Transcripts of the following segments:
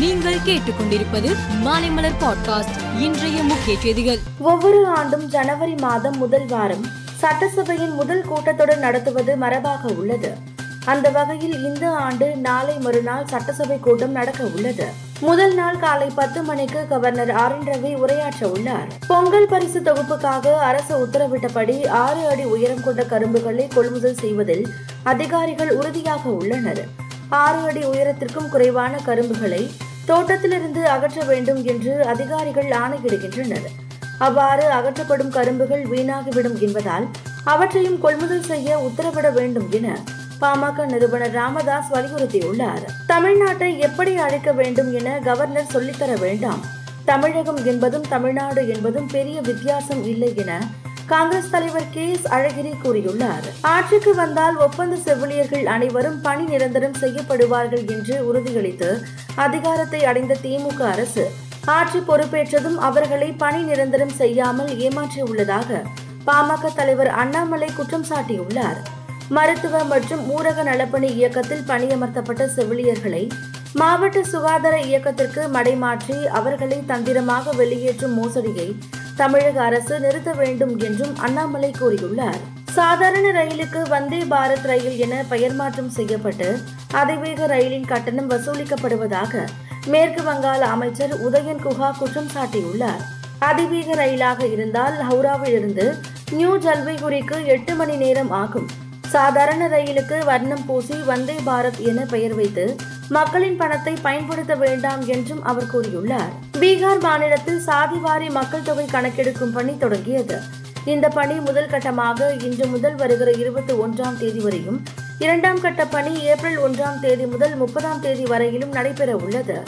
நீங்கள் கேட்டுக்கொண்டிருப்பது மாலைமலர் பாட்காஸ்ட் இன்றைய முக்கிய செய்திகள். ஒவ்வொரு ஆண்டும் ஜனவரி மாதம் முதல் வாரம் சட்டசபையின் முதல் கூட்டத்தொடர் நடத்துவது மரபாக உள்ளது. அந்த வகையில் இந்த ஆண்டு நாளை மறுநாள் சட்டசபை கூட்டம் நடக்க உள்ளது. முதல் நாள் காலை பத்து மணிக்கு கவர்னர் ஆர் என் ரவி உரையாற்ற உள்ளார். பொங்கல் பரிசு தொகுப்புக்காக அரசு உத்தரவிட்டபடி ஆறு அடி உயரம் கொண்ட கரும்புகளை கொள்முதல் செய்வதில் அதிகாரிகள் உறுதியாக உள்ளனர். ஆறு அடி உயரத்திற்கும் குறைவான கரும்புகளை தோட்டத்திலிருந்து அகற்ற வேண்டும் என்று அதிகாரிகள் ஆணையிடுகின்றனர். அவ்வாறு அகற்றப்படும் கரும்புகள் வீணாகிவிடும் என்பதால் அவற்றையும் கொள்முதல் செய்ய உத்தரவிட வேண்டும் என பாமக நிறுவனர் ராமதாஸ் வலியுறுத்தியுள்ளார். தமிழ்நாட்டை எப்படி அழைக்க வேண்டும் என கவர்னர் சொல்லித்தர வேண்டாம். தமிழகம் என்பதும் தமிழ்நாடு என்பதும் பெரிய வித்தியாசம் இல்லை என காங்கிரஸ் தலைவர் கே எஸ் அழகிரி கூறியுள்ளார். ஆட்சிக்கு வந்தால் ஒப்பந்த செவிலியர்கள் அனைவரும் பணி நிரந்தரம் செய்யப்படுவார்கள் என்று உறுதியளித்து அதிகாரத்தை அடைந்த திமுக அரசு ஆட்சி பொறுப்பேற்றதும் அவர்களை பணி நிரந்தரம் செய்யாமல் ஏமாற்றியுள்ளதாக பாமக தலைவர் அண்ணாமலை குற்றம் சாட்டியுள்ளார். மருத்துவ மற்றும் ஊரக நலப்பணி இயக்கத்தில் பணியமர்த்தப்பட்ட செவிலியர்களை மாவட்ட சுகாதார இயக்கத்திற்கு மடைமாற்றி அவர்களை தந்திரமாக வெளியேற்றும் மோசடியை தமிழக அரசு நிறுத்த வேண்டும் என்றும் அண்ணாமலை கூறியுள்ளார். சாதாரண ரயிலுக்கு வந்தே பாரத் ரயில் என பெயர் மாற்றம் செய்யப்பட்டு அதிவேக ரயிலின் கட்டணம் வசூலிக்கப்படுவதாக மேற்கு வங்காள அமைச்சர் உதயன் குஹா குற்றம் சாட்டியுள்ளார். அதிவேக ரயிலாக இருந்தால் ஹவுராவிலிருந்து நியூ ஜல்பைகுரிக்கு எட்டு மணி நேரம் ஆகும். சாதாரண ரயிலுக்கு வர்ணம் பூசி வந்தே பாரத் என பெயர் வைத்து மக்களின் பணத்தை பயன்படுத்த வேண்டாம் என்றும் அவர் கூறியுள்ளார். பீகார் மாநிலத்தில் சாதிவாரி மக்கள் தொகை கணக்கெடுக்கும் பணி தொடங்கியது. இந்த பணி முதல் கட்டமாக இன்று முதல் வருகிற இருபத்தி ஒன்றாம் தேதி வரையும் இரண்டாம் கட்ட பணி ஏப்ரல் ஒன்றாம் தேதி முதல் முப்பதாம் தேதி வரையிலும் நடைபெற உள்ளது.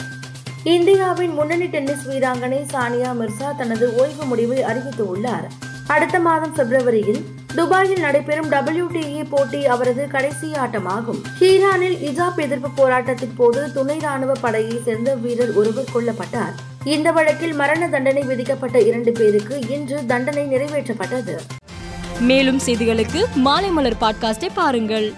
இந்தியாவின் முன்னணி டென்னிஸ் வீராங்கனை சானியா மிர்சா தனது ஓய்வு முடிவை அறிவித்துள்ளார். அடுத்த மாதம் பிப்ரவரியில் துபாயில் நடைபெறும் WTA போட்டி அவரது கடைசி ஆட்டமாகும். ஈரானில் இஜாப் எதிர்ப்பு போராட்டத்தின் போது துணை ராணுவ படையை சேர்ந்த வீரர் ஒருவர் கொல்லப்பட்டார். இந்த வழக்கில் மரண தண்டனை விதிக்கப்பட்ட இரண்டு பேருக்கு இன்று தண்டனை நிறைவேற்றப்பட்டது. மேலும் செய்திகளுக்கு மாலைமலர் பாட்காஸ்டை பாருங்கள்.